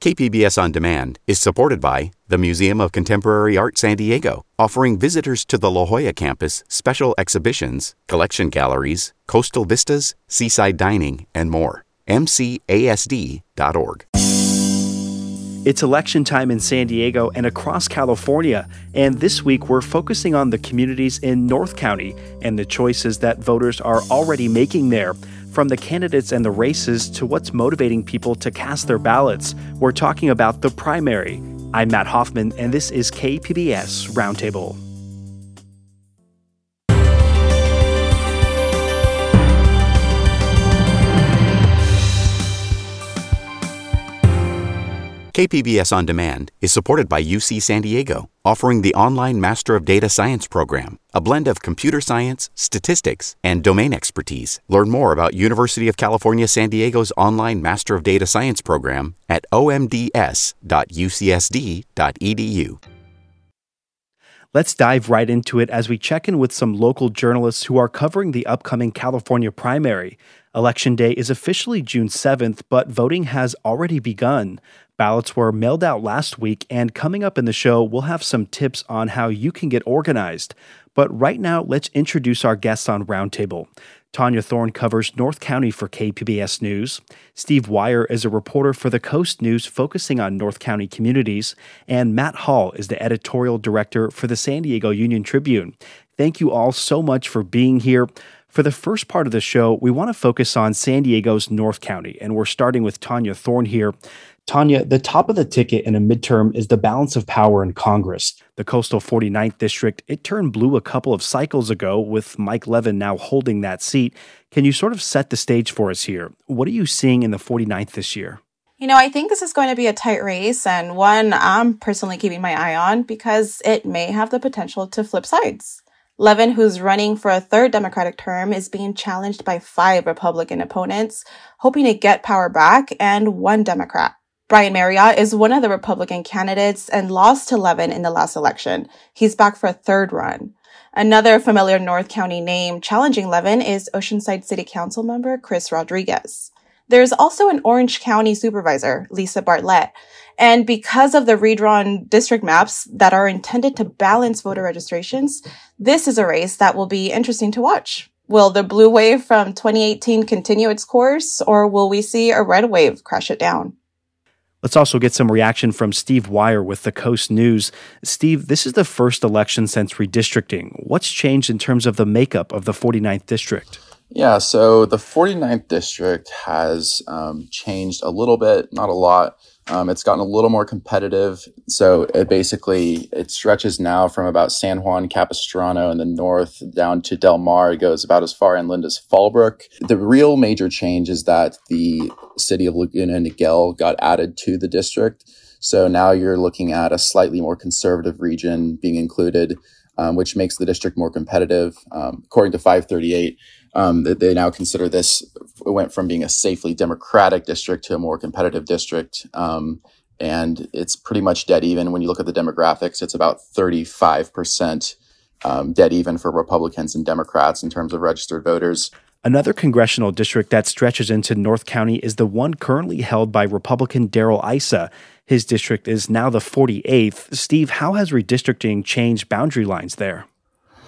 KPBS On Demand is supported by the Museum of Contemporary Art San Diego, offering visitors to the La Jolla campus special exhibitions, collection galleries, coastal vistas, seaside dining, and more. MCASD.org. It's election time in San Diego and across California, and this week we're focusing on the communities in North County and the choices that voters are already making there. From the candidates and the races to what's motivating people to cast their ballots, we're talking about the primary. I'm Matt Hoffman, and this is KPBS Roundtable. KPBS On Demand is supported by UC San Diego, offering the online Master of Data Science program, a blend of computer science, statistics, and domain expertise. Learn more about University of California San Diego's online Master of Data Science program at omds.ucsd.edu. Let's dive right into it as we check in with some local journalists who are covering the upcoming California primary. Election Day is officially June 7th, but voting has already begun. Ballots were mailed out last week, and coming up in the show, we'll have some tips on how you can get organized. But right now, let's introduce our guests on Roundtable. Tania Thorne covers North County for KPBS News. Steve Wyer is a reporter for the Coast News focusing on North County communities. And Matt Hall is the editorial director for the San Diego Union Tribune. Thank you all so much for being here. For the first part of the show, we want to focus on San Diego's North County, and we're starting with Tania Thorne here. Tania, the top of the ticket in a midterm is the balance of power in Congress. The coastal 49th district, it turned blue a couple of cycles ago with Mike Levin now holding that seat. Can you sort of set the stage for us here? What are you seeing in the 49th this year? You know, I think this is going to be a tight race and one I'm personally keeping my eye on because it may have the potential to flip sides. Levin, who's running for a third Democratic term, is being challenged by five Republican opponents, hoping to get power back, and one Democrat. Brian Maryott is one of the Republican candidates and lost to Levin in the last election. He's back for a third run. Another familiar North County name challenging Levin is Oceanside City Council member Chris Rodriguez. There's also an Orange County supervisor, Lisa Bartlett. And because of the redrawn district maps that are intended to balance voter registrations, this is a race that will be interesting to watch. Will the blue wave from 2018 continue its course, or will we see a red wave crash it down? Let's also get some reaction from Steve Wyer with the Coast News. Steve, this is the first election since redistricting. What's changed in terms of the makeup of the 49th district? Yeah, so the 49th district has um, changed a little bit, not a lot. Um, it's gotten a little more competitive. So it basically it stretches now from about San Juan Capistrano in the north down to Del Mar. It goes about as far inland as Fallbrook. The real major change is that the city of Laguna Niguel got added to the district. So now you're looking at a slightly more conservative region being included, um, which makes the district more competitive. Um, according to 538, um, they, they, now consider this went from being a safely democratic district to a more competitive district. Um, and it's pretty much dead even when you look at the demographics. It's about 35% um, dead even for Republicans and Democrats in terms of registered voters. Another congressional district that stretches into North County is the one currently held by Republican Darrell Issa. His district is now the 48th. Steve, how has redistricting changed boundary lines there?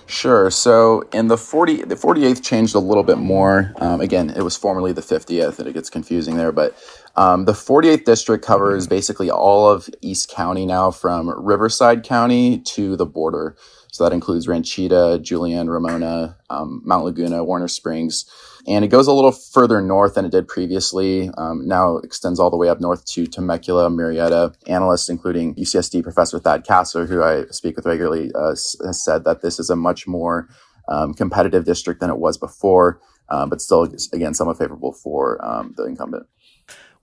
Sure. So in the 40, the 48th changed a little bit more. Um, again, it was formerly the 50th, and it gets confusing there. But um, the 48th district covers basically all of East County now, from Riverside County to the border. So that includes Ranchita, Julian, Ramona, um, Mount Laguna, Warner Springs. And it goes a little further north than it did previously. Um, now extends all the way up north to Temecula, Murrieta. Analysts, including UCSD professor Thad Kousser, who I speak with regularly, uh, has said that this is a much more um, competitive district than it was before, uh, but still, again, somewhat favorable for um, the incumbent.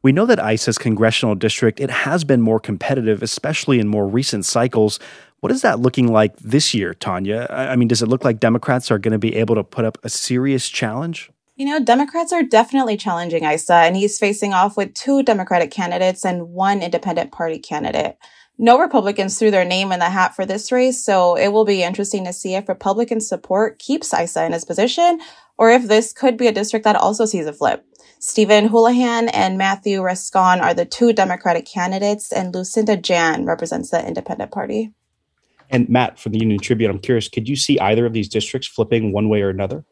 We know that Issa's congressional district it has been more competitive, especially in more recent cycles. What is that looking like this year, Tania? I mean, does it look like Democrats are going to be able to put up a serious challenge? You know, Democrats are definitely challenging Issa, and he's facing off with two Democratic candidates and one independent party candidate. No Republicans threw their name in the hat for this race, so it will be interesting to see if Republican support keeps Issa in his position or if this could be a district that also sees a flip. Stephen Houlahan and Matthew Rascon are the two Democratic candidates, and Lucinda Jahn represents the Independent Party. And Matt, from the Union Tribune, I'm curious, could you see either of these districts flipping one way or another?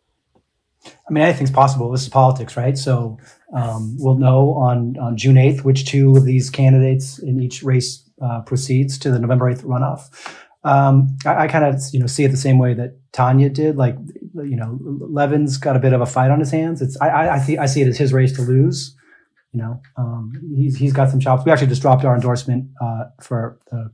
I mean, anything's possible. This is politics, right? So um, we'll know on, on June 8th which two of these candidates in each race uh, proceeds to the November 8th runoff. Um, I, I kind of, you know, see it the same way that Tania did. Like, you know, Levin's got a bit of a fight on his hands. It's I, I, I see I see it as his race to lose. You know, um, he's he's got some chops. We actually just dropped our endorsement uh, for the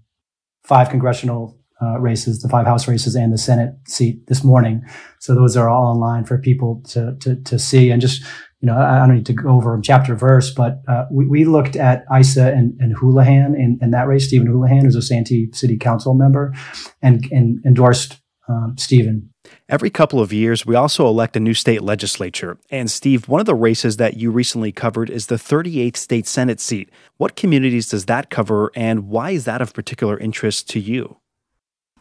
five congressional uh, races, the five House races, and the Senate seat this morning. So those are all online for people to to, to see. And just you know, I, don't need to go over chapter verse, but uh, we, we looked at Issa and, and Houlahan in, in that race. Stephen Houlahan, who's a Santee City Council member, and, and endorsed um, Stephen. Every couple of years, we also elect a new state legislature. And Steve, one of the races that you recently covered is the 38th state Senate seat. What communities does that cover, and why is that of particular interest to you?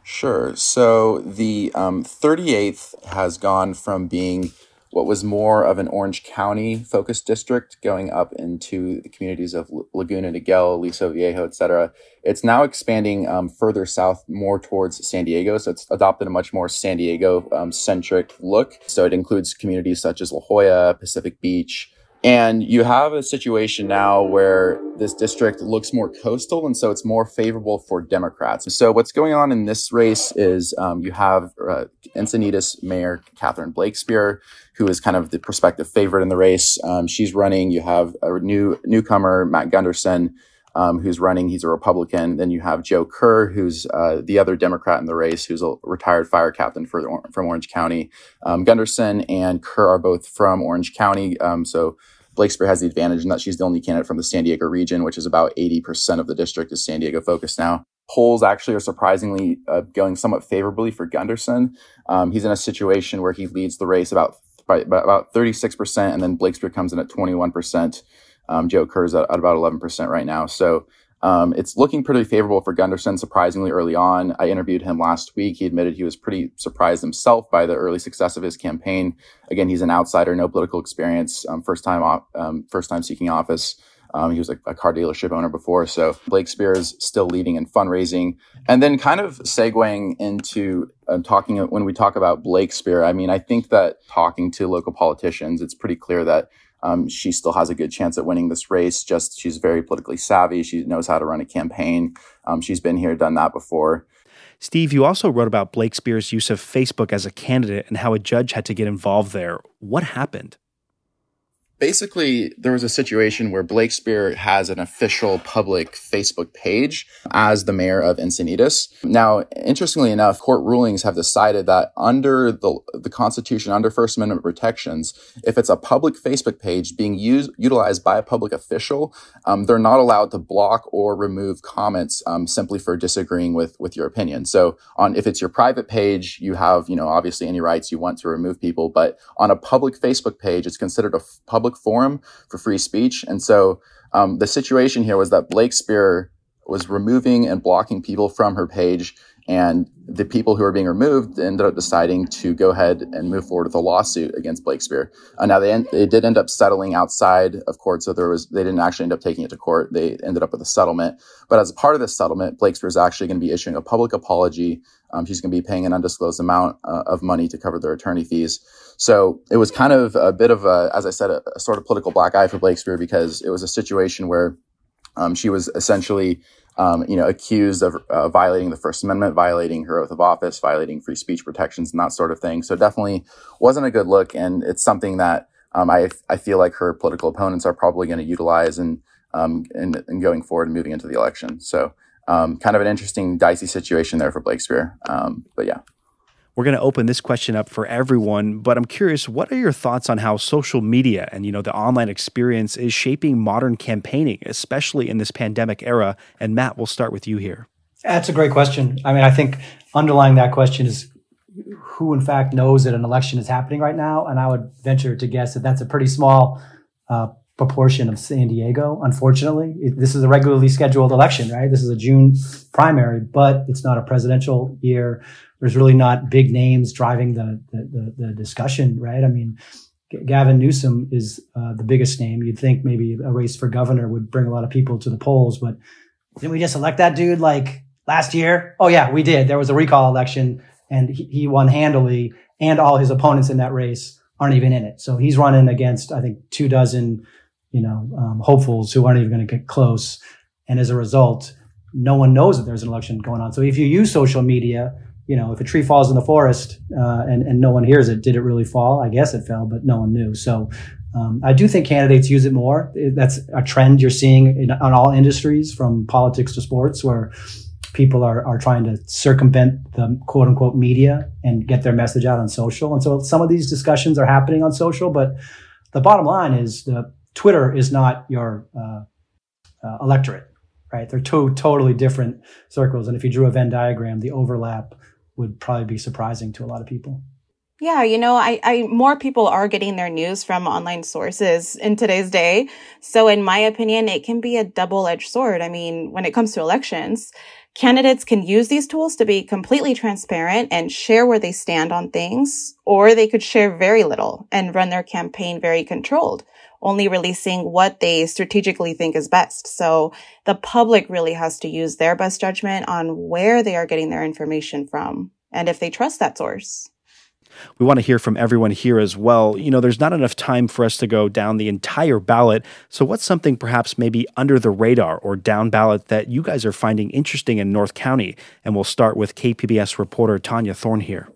Sure. So the um, 38th has gone from being what was more of an Orange County focused district going up into the communities of Laguna Niguel, Aliso Viejo, etc. It's now expanding um, further south, more towards San Diego. So it's adopted a much more San Diego um, centric look. So it includes communities such as La Jolla, Pacific Beach, and you have a situation now where this district looks more coastal, and so it's more favorable for Democrats. So what's going on in this race is um, you have uh, Encinitas Mayor Catherine Blakespear, who is kind of the prospective favorite in the race. Um, she's running. You have a new newcomer, Matt Gunderson, um, who's running. He's a Republican. Then you have Joe Kerr, who's uh, the other Democrat in the race, who's a retired fire captain for from Orange County. Um, Gunderson and Kerr are both from Orange County, um, so Blakespear has the advantage in that she's the only candidate from the San Diego region, which is about 80% of the district is San Diego focused now. Polls actually are surprisingly uh, going somewhat favorably for Gunderson. Um, he's in a situation where he leads the race about by, about 36%, and then Blakespear comes in at 21%. Um, Joe Kerr's at, at about 11% right now. So um, it's looking pretty favorable for Gunderson, surprisingly early on. I interviewed him last week. He admitted he was pretty surprised himself by the early success of his campaign. Again, he's an outsider, no political experience, um, first time, um, first time seeking office. Um, he was a, a, car dealership owner before. So Blakespear is still leading in fundraising. And then kind of segueing into uh, talking, when we talk about Blakespear, I mean, I think that talking to local politicians, it's pretty clear that um, she still has a good chance at winning this race. Just she's very politically savvy. She knows how to run a campaign. Um, she's been here, done that before. Steve, you also wrote about Blakespear's use of Facebook as a candidate and how a judge had to get involved there. What happened? Basically there was a situation where Blakespear has an official public Facebook page as the mayor of Encinitas. Now, interestingly enough, court rulings have decided that under the, the Constitution, under First Amendment protections, if it's a public Facebook page being used, utilized by a public official, um, they're not allowed to block or remove comments um, simply for disagreeing with, with your opinion. So on, if it's your private page, you have, you know, obviously any rights you want to remove people, but on a public Facebook page, it's considered a f- public public forum for free speech. And so um, the situation here was that Blakespear was removing and blocking people from her page. And the people who were being removed ended up deciding to go ahead and move forward with a lawsuit against Blakespear. Uh, now they, en- they did end up settling outside of court, so there was they didn't actually end up taking it to court. They ended up with a settlement. But as a part of this settlement, Blakespear is actually going to be issuing a public apology. Um, she's going to be paying an undisclosed amount uh, of money to cover their attorney fees. So it was kind of a bit of a, as I said, a, a sort of political black eye for Blakespear because it was a situation where um, she was essentially, um, you know, accused of uh, violating the First Amendment, violating her oath of office, violating free speech protections, and that sort of thing. So definitely wasn't a good look, and it's something that um, I I feel like her political opponents are probably going to utilize and um, in, in, going forward and moving into the election. So um, kind of an interesting, dicey situation there for Blakespear. Um, but yeah. We're going to open this question up for everyone, but I'm curious, what are your thoughts on how social media and, you know, the online experience is shaping modern campaigning, especially in this pandemic era? And Matt, we'll start with you here. That's a great question. I mean, I think underlying that question is who in fact knows that an election is happening right now, and I would venture to guess that that's a pretty small uh, proportion of San Diego. Unfortunately, it, this is a regularly scheduled election, right? This is a June primary, but it's not a presidential year. There's really not big names driving the the, the, the discussion, right? I mean, Gavin Newsom is uh, the biggest name. You'd think maybe a race for governor would bring a lot of people to the polls, but didn't we just elect that dude like last year? Oh yeah, we did. There was a recall election and he, he won handily and all his opponents in that race aren't even in it. So he's running against, I think, two dozen, you know, um, hopefuls who aren't even going to get close. And as a result, no one knows that there's an election going on. So if you use social media, you know, if a tree falls in the forest uh, and and no one hears it, did it really fall? I guess it fell, but no one knew. So um, I do think candidates use it more. That's a trend you're seeing in, on all industries, from politics to sports, where people are are trying to circumvent the quote unquote media and get their message out on social. And so some of these discussions are happening on social, but the bottom line is the Twitter is not your uh, uh, electorate, right? They're two totally different circles. And if you drew a Venn diagram, the overlap would probably be surprising to a lot of people. Yeah, you know, I, I more people are getting their news from online sources in today's day. So in my opinion, it can be a double-edged sword. I mean, when it comes to elections, candidates can use these tools to be completely transparent and share where they stand on things, or they could share very little and run their campaign very controlled, only releasing what they strategically think is best. So the public really has to use their best judgment on where they are getting their information from and if they trust that source. We want to hear from everyone here as well. You know, there's not enough time for us to go down the entire ballot. So, what's something perhaps maybe under the radar or down ballot that you guys are finding interesting in North County? And we'll start with KPBS reporter Tania Thorne here.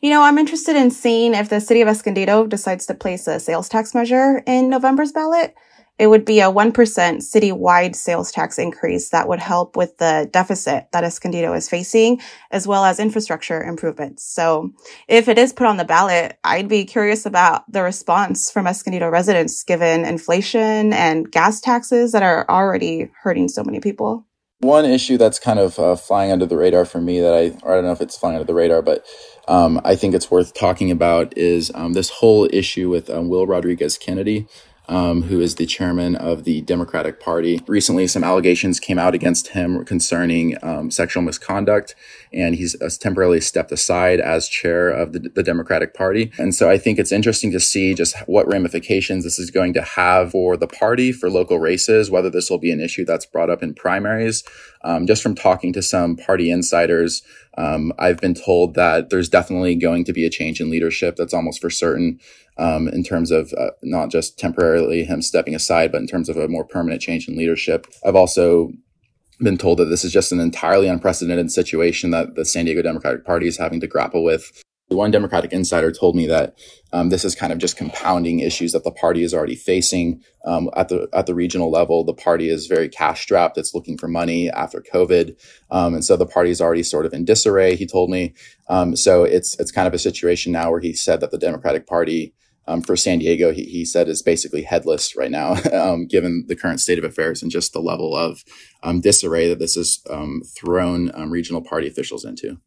You know, I'm interested in seeing if the city of Escondido decides to place a sales tax measure in November's ballot it would be a 1% citywide sales tax increase that would help with the deficit that Escondido is facing, as well as infrastructure improvements. So if it is put on the ballot, I'd be curious about the response from Escondido residents given inflation and gas taxes that are already hurting so many people. One issue that's kind of uh, flying under the radar for me that I, I don't know if it's flying under the radar, but um, I think it's worth talking about is um, this whole issue with um, Will Rodriguez Kennedy um, who is the chairman of the Democratic Party. Recently, some allegations came out against him concerning um, sexual misconduct, and he's uh, temporarily stepped aside as chair of the, the, Democratic Party. And so I think it's interesting to see just what ramifications this is going to have for the party, for local races, whether this will be an issue that's brought up in primaries. Um, just from talking to some party insiders, um, I've been told that there's definitely going to be a change in leadership. That's almost for certain um, in terms of uh, not just temporarily him stepping aside, but in terms of a more permanent change in leadership. I've also been told that this is just an entirely unprecedented situation that the San Diego Democratic Party is having to grapple with. One Democratic insider told me that um, this is kind of just compounding issues that the party is already facing um, at the at the regional level. The party is very cash strapped; it's looking for money after COVID, um, and so the party is already sort of in disarray. He told me, um, so it's it's kind of a situation now where he said that the Democratic Party um, for San Diego, he, he, said is basically headless right now, um, given the current state of affairs and just the level of um, disarray that this has um, thrown um, regional party officials into.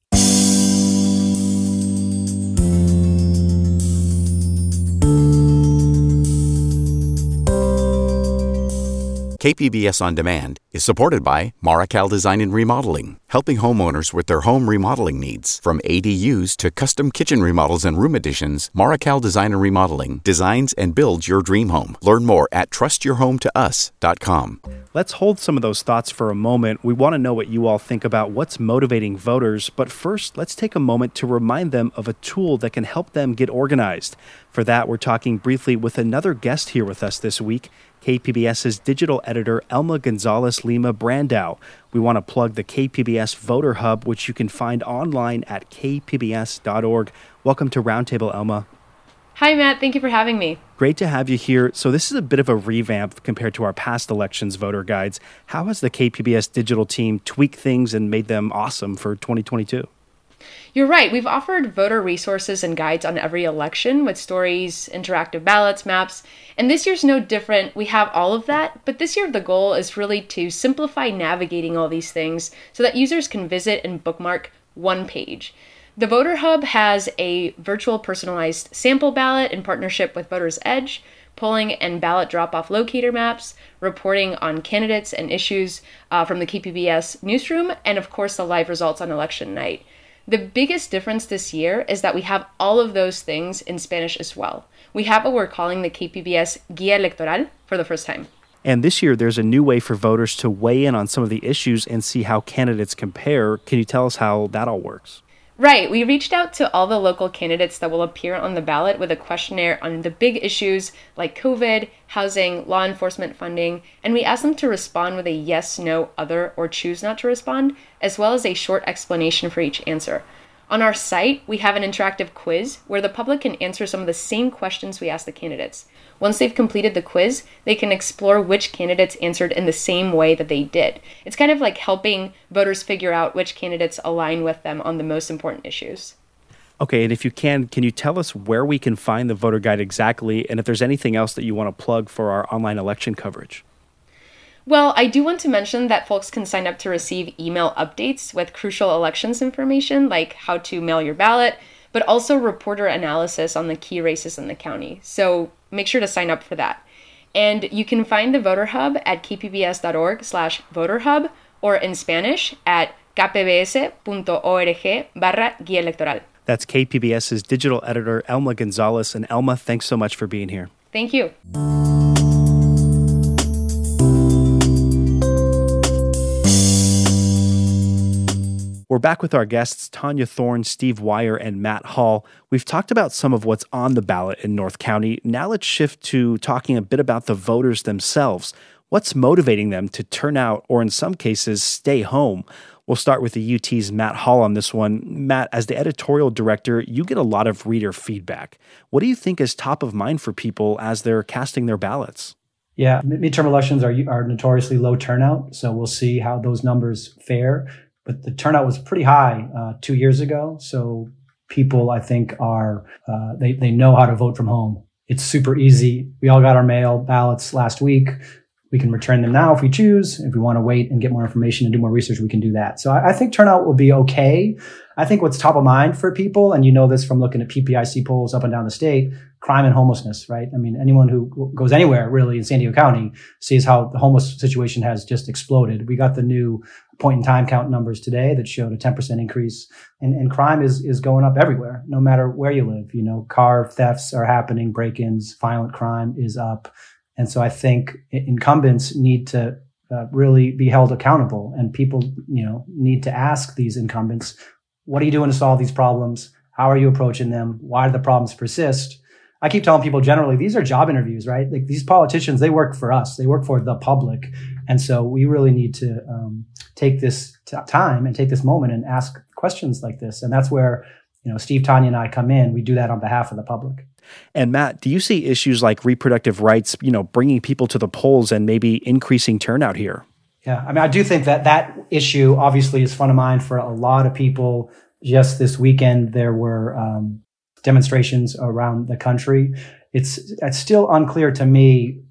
KPBS On Demand is supported by Marrokal Design and Remodeling, helping homeowners with their home remodeling needs. From ADUs to custom kitchen remodels and room additions, Marrokal Design and Remodeling designs and builds your dream home. Learn more at trustyourhometous.com. Let's hold some of those thoughts for a moment. We want to know what you all think about what's motivating voters, but first, let's take a moment to remind them of a tool that can help them get organized. For that, we're talking briefly with another guest here with us this week. KPBS's digital editor Elma Gonzalez Lima Brandau. We want to plug the KPBS Voter Hub, which you can find online at kpbs.org. Welcome to Roundtable, Elma. Hi, Matt. Thank you for having me. Great to have you here. So, this is a bit of a revamp compared to our past elections voter guides. How has the KPBS digital team tweaked things and made them awesome for 2022? You're right. We've offered voter resources and guides on every election with stories, interactive ballots, maps, and this year's no different. We have all of that, but this year the goal is really to simplify navigating all these things so that users can visit and bookmark one page. The Voter Hub has a virtual personalized sample ballot in partnership with Voters Edge, polling and ballot drop off locator maps, reporting on candidates and issues uh, from the KPBS newsroom, and of course, the live results on election night. The biggest difference this year is that we have all of those things in Spanish as well. We have what we're calling the KPBS Guía Electoral for the first time. And this year, there's a new way for voters to weigh in on some of the issues and see how candidates compare. Can you tell us how that all works? Right. We reached out to all the local candidates that will appear on the ballot with a questionnaire on the big issues like COVID, housing, law enforcement funding, and we asked them to respond with a yes, no, other, or choose not to respond, as well as a short explanation for each answer. On our site, we have an interactive quiz where the public can answer some of the same questions we asked the candidates. Once they've completed the quiz, they can explore which candidates answered in the same way that they did. It's kind of like helping voters figure out which candidates align with them on the most important issues. Okay, and if you can, can you tell us where we can find the voter guide exactly and if there's anything else that you want to plug for our online election coverage? Well, I do want to mention that folks can sign up to receive email updates with crucial elections information like how to mail your ballot, but also reporter analysis on the key races in the county. So make sure to sign up for that. And you can find the Voter Hub at kpbs.org slash voterhub or in Spanish at kpbs.org barra guía electoral. That's KPBS's digital editor, Elma Gonzalez. And Elma, thanks so much for being here. Thank you. Back with our guests, Tania Thorne, Steve Wyer, and Matt Hall. We've talked about some of what's on the ballot in North County. Now let's shift to talking a bit about the voters themselves. What's motivating them to turn out, or in some cases, stay home? We'll start with the UT's Matt Hall on this one. Matt, as the editorial director, you get a lot of reader feedback. What do you think is top of mind for people as they're casting their ballots? Yeah, midterm elections are are notoriously low turnout, so we'll see how those numbers fare but the turnout was pretty high uh, two years ago. So people, I think, are uh, they they know how to vote from home. It's super easy. We all got our mail ballots last week. We can return them now if we choose. If we want to wait and get more information and do more research, we can do that. So I, I think turnout will be okay. I think what's top of mind for people, and you know this from looking at PPIC polls up and down the state, crime and homelessness, right? I mean, anyone who goes anywhere really in San Diego County sees how the homeless situation has just exploded. We got the new point in time count numbers today that showed a 10% increase and, and crime is, is going up everywhere, no matter where you live. You know, car thefts are happening, break-ins, violent crime is up. And so I think incumbents need to uh, really be held accountable and people, you know, need to ask these incumbents, what are you doing to solve these problems? How are you approaching them? Why do the problems persist? I keep telling people generally, these are job interviews, right? Like these politicians, they work for us. They work for the public. And so we really need to um, take this t- time and take this moment and ask questions like this. And that's where, you know, Steve, Tania, and I come in. We do that on behalf of the public. And Matt, do you see issues like reproductive rights, you know, bringing people to the polls and maybe increasing turnout here? Yeah, I mean, I do think that that issue obviously is front of mind for a lot of people. Just this weekend, there were um, demonstrations around the country. It's, it's still unclear to me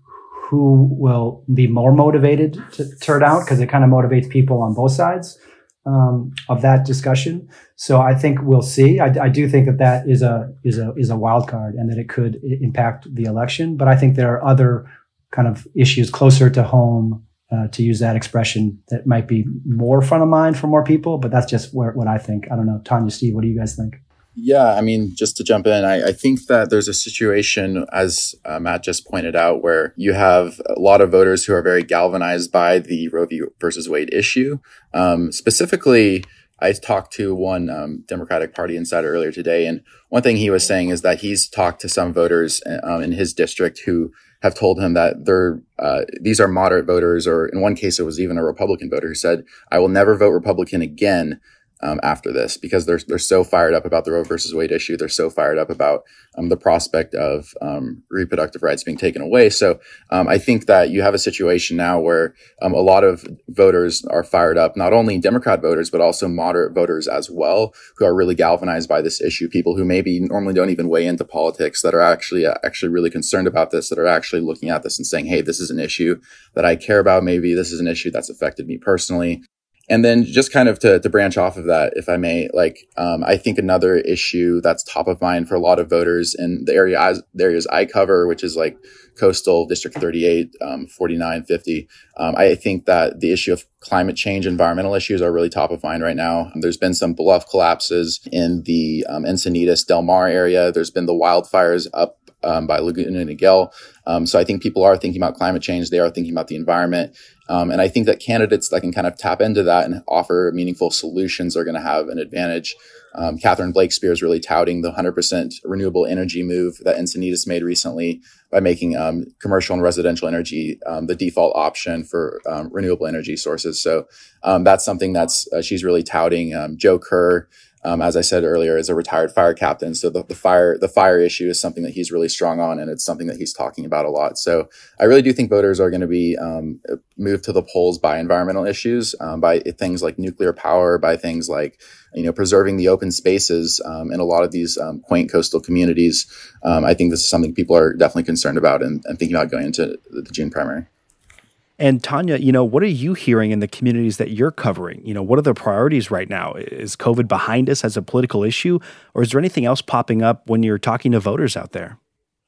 who will be more motivated to turn out because it kind of motivates people on both sides um, of that discussion. So I think we'll see. I, I, do think that that is a is a is a wild card and that it could impact the election. But I think there are other kind of issues closer to home. Uh, to use that expression, that might be more front of mind for more people, but that's just where, what I think. I don't know, Tania, Steve, what do you guys think? Yeah, I mean, just to jump in, I, I think that there's a situation, as uh, Matt just pointed out, where you have a lot of voters who are very galvanized by the Roe v. versus Wade issue. Um, specifically, I talked to one um, Democratic Party insider earlier today, and one thing he was saying is that he's talked to some voters um, in his district who have told him that they're uh, these are moderate voters, or in one case, it was even a Republican voter who said, "I will never vote Republican again." Um, after this because they're they're so fired up about the Roe versus Wade issue. They're so fired up about um, the prospect of um, reproductive rights being taken away. So um, I think that you have a situation now where um, a lot of voters are fired up, not only Democrat voters but also moderate voters as well, who are really galvanized by this issue. People who maybe normally don't even weigh into politics that are actually uh, actually really concerned about this, that are actually looking at this and saying, "Hey, this is an issue that I care about. Maybe this is an issue that's affected me personally." And then just kind of to, to branch off of that, if I may, like um, I think another issue that's top of mind for a lot of voters in the area I, the areas I cover, which is like coastal district 38, um, 49, 50. Um, I think that the issue of climate change, environmental issues are really top of mind right now. There's been some bluff collapses in the um, Encinitas Del Mar area. There's been the wildfires up um, by Laguna Niguel. Um, so I think people are thinking about climate change. They are thinking about the environment. Um, and I think that candidates that can kind of tap into that and offer meaningful solutions are going to have an advantage. Um, Catherine Blakespear is really touting the 100% renewable energy move that Encinitas made recently by making um, commercial and residential energy um, the default option for um, renewable energy sources. So um, that's something that's uh, she's really touting. Joe Kerr um, as I said earlier, is a retired fire captain. So the, the, fire the fire issue is something that he's really strong on, and it's something that he's talking about a lot. So I really do think voters are going to be um, moved to the polls by environmental issues, um, by things like nuclear power, by things like you know preserving the open spaces um, in a lot of these um, quaint coastal communities. Um, I think this is something people are definitely concerned about and, and thinking about going into the June primary. And Tania, you know, what are you hearing in the communities that you're covering? You know, what are the priorities right now? Is COVID behind us as a political issue, or is there anything else popping up when you're talking to voters out there?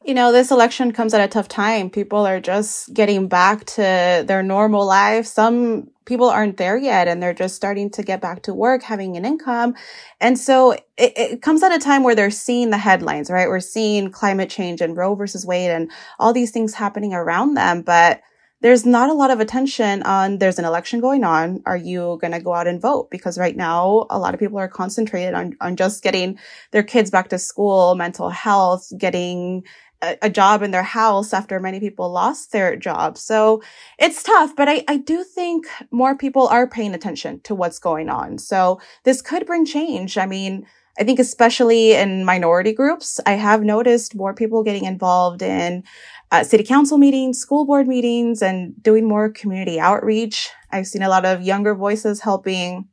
You know, this election comes at a tough time. People are just getting back to their normal life. Some people aren't there yet and they're just starting to get back to work, having an income. And so it, it, comes at a time where they're seeing the headlines, right? We're seeing climate change and Roe versus Wade and all these things happening around them. But there's not a lot of attention on there's an election going on. Are you going to go out and vote? Because right now, a lot of people are concentrated on, on just getting their kids back to school, mental health, getting a, a job in their house after many people lost their jobs. So it's tough, but I, I do think more people are paying attention to what's going on. So this could bring change. I mean, I think especially in minority groups, I have noticed more people getting involved in uh, city council meetings, school board meetings, and doing more community outreach. I've seen a lot of younger voices helping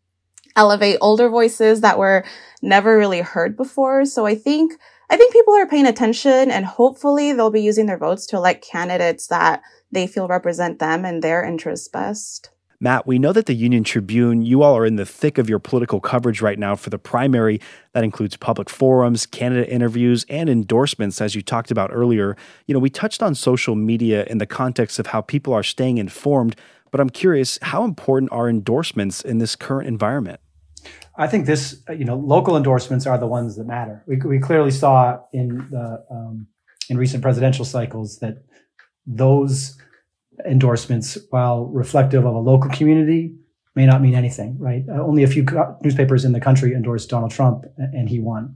elevate older voices that were never really heard before. So I think, I think people are paying attention and hopefully they'll be using their votes to elect candidates that they feel represent them and their interests best. Matt, we know that the Union Tribune, you all are in the thick of your political coverage right now for the primary. That includes public forums, candidate interviews, and endorsements, as you talked about earlier. You know, we touched on social media in the context of how people are staying informed, but I'm curious, how important are endorsements in this current environment? I think this, you know, local endorsements are the ones that matter. We, we clearly saw in the um, in recent presidential cycles that those endorsements, while reflective of a local community, may not mean anything, right? Uh, only a few co- newspapers in the country endorsed Donald Trump and he won.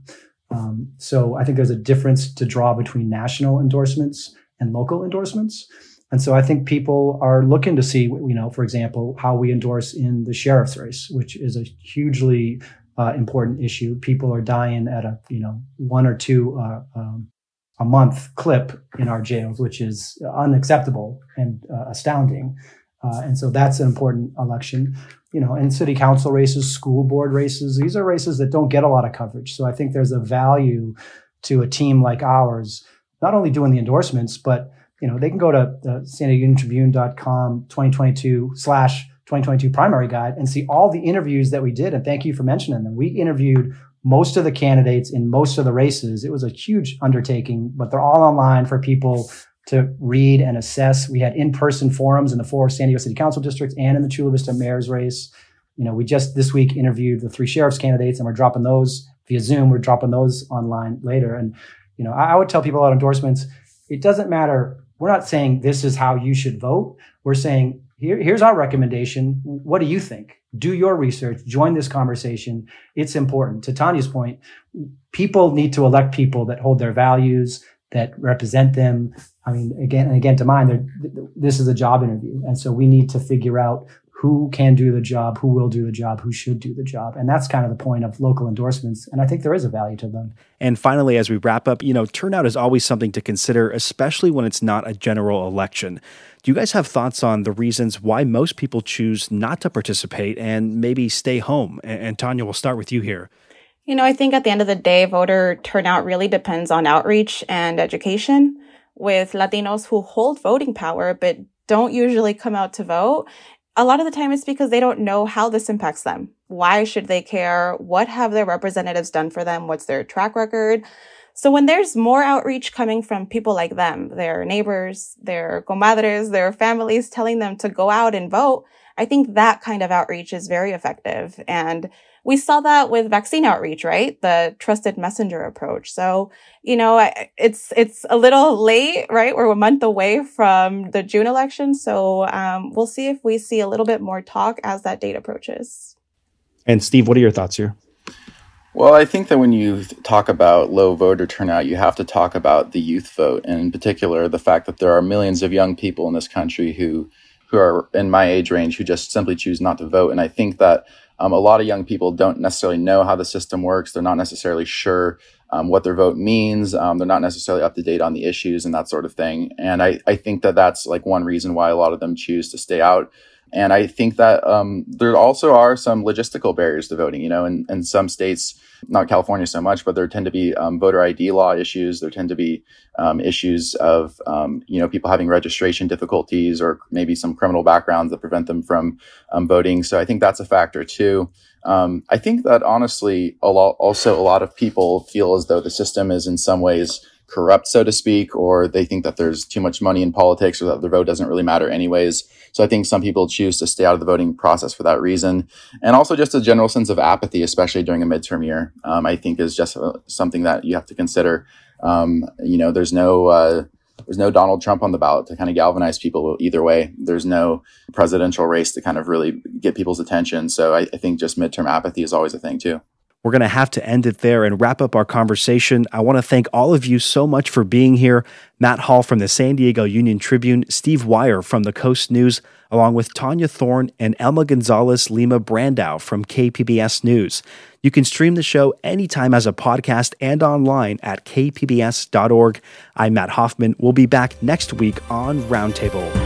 Um, so I think there's a difference to draw between national endorsements and local endorsements. And so I think people are looking to see, you know, for example, how we endorse in the sheriff's race, which is a hugely uh, important issue. People are dying at a, you know, one or two uh, um, a month clip in our jails, which is unacceptable and uh, astounding. Uh, and so that's an important election. You know, in city council races, school board races, these are races that don't get a lot of coverage. So I think there's a value to a team like ours, not only doing the endorsements, but you know, they can go to the San Diego Tribune.com 2022 slash 2022 primary guide and see all the interviews that we did. And thank you for mentioning them. We interviewed most of the candidates in most of the races. It was a huge undertaking, but they're all online for people to read and assess. We had in-person forums in the four San Diego City Council districts and in the Chula Vista mayor's race. You know, we just this week interviewed the three sheriff's candidates and we're dropping those via Zoom. We're dropping those online later. And, you know, I, I would tell people about endorsements. It doesn't matter. We're not saying this is how you should vote. We're saying here, here's our recommendation. What do you think? Do your research, join this conversation. It's important. To Tania's point, people need to elect people that hold their values, that represent them. I mean, again and again, to mine, this is a job interview. And so we need to figure out who can do the job, who will do the job, who should do the job. And that's kind of the point of local endorsements. And I think there is a value to them. And finally, as we wrap up, you know, turnout is always something to consider, especially when it's not a general election. Do you guys have thoughts on the reasons why most people choose not to participate and maybe stay home? And, Tania, we'll start with you here. You know, I think at the end of the day, voter turnout really depends on outreach and education. With Latinos who hold voting power but don't usually come out to vote, a lot of the time it's because they don't know how this impacts them. Why should they care? What have their representatives done for them? What's their track record? So when there's more outreach coming from people like them, their neighbors, their comadres, their families telling them to go out and vote, I think that kind of outreach is very effective. And we saw that with vaccine outreach, right? The trusted messenger approach. So, you know, it's, it's a little late, right? We're a month away from the June election. So, um, we'll see if we see a little bit more talk as that date approaches. And Steve, what are your thoughts here? Well, I think that when you talk about low voter turnout, you have to talk about the youth vote, and in particular, the fact that there are millions of young people in this country who who are in my age range who just simply choose not to vote. And I think that um, a lot of young people don't necessarily know how the system works. They're not necessarily sure um, what their vote means. Um, they're not necessarily up to date on the issues and that sort of thing. And I, I think that that's like one reason why a lot of them choose to stay out. And I think that um, there also are some logistical barriers to voting. You know, in, in some states, not California so much, but there tend to be um, voter ID law issues. There tend to be um, issues of um, you know people having registration difficulties or maybe some criminal backgrounds that prevent them from um, voting. So I think that's a factor too. Um, I think that honestly, a lot, also a lot of people feel as though the system is in some ways corrupt, so to speak, or they think that there's too much money in politics or that their vote doesn't really matter anyways. So I think some people choose to stay out of the voting process for that reason. And also just a general sense of apathy, especially during a midterm year, um, I think is just uh, something that you have to consider. Um, you know, there's no, uh, there's no Donald Trump on the ballot to kind of galvanize people either way. There's no presidential race to kind of really get people's attention. So I, I think just midterm apathy is always a thing too. We're going to have to end it there and wrap up our conversation. I want to thank all of you so much for being here. Matt Hall from the San Diego Union Tribune, Steve Wyer from the Coast News, along with Tania Thorne and Elma Gonzalez Lima Brandau from KPBS News. You can stream the show anytime as a podcast and online at kpbs.org. I'm Matt Hoffman. We'll be back next week on Roundtable.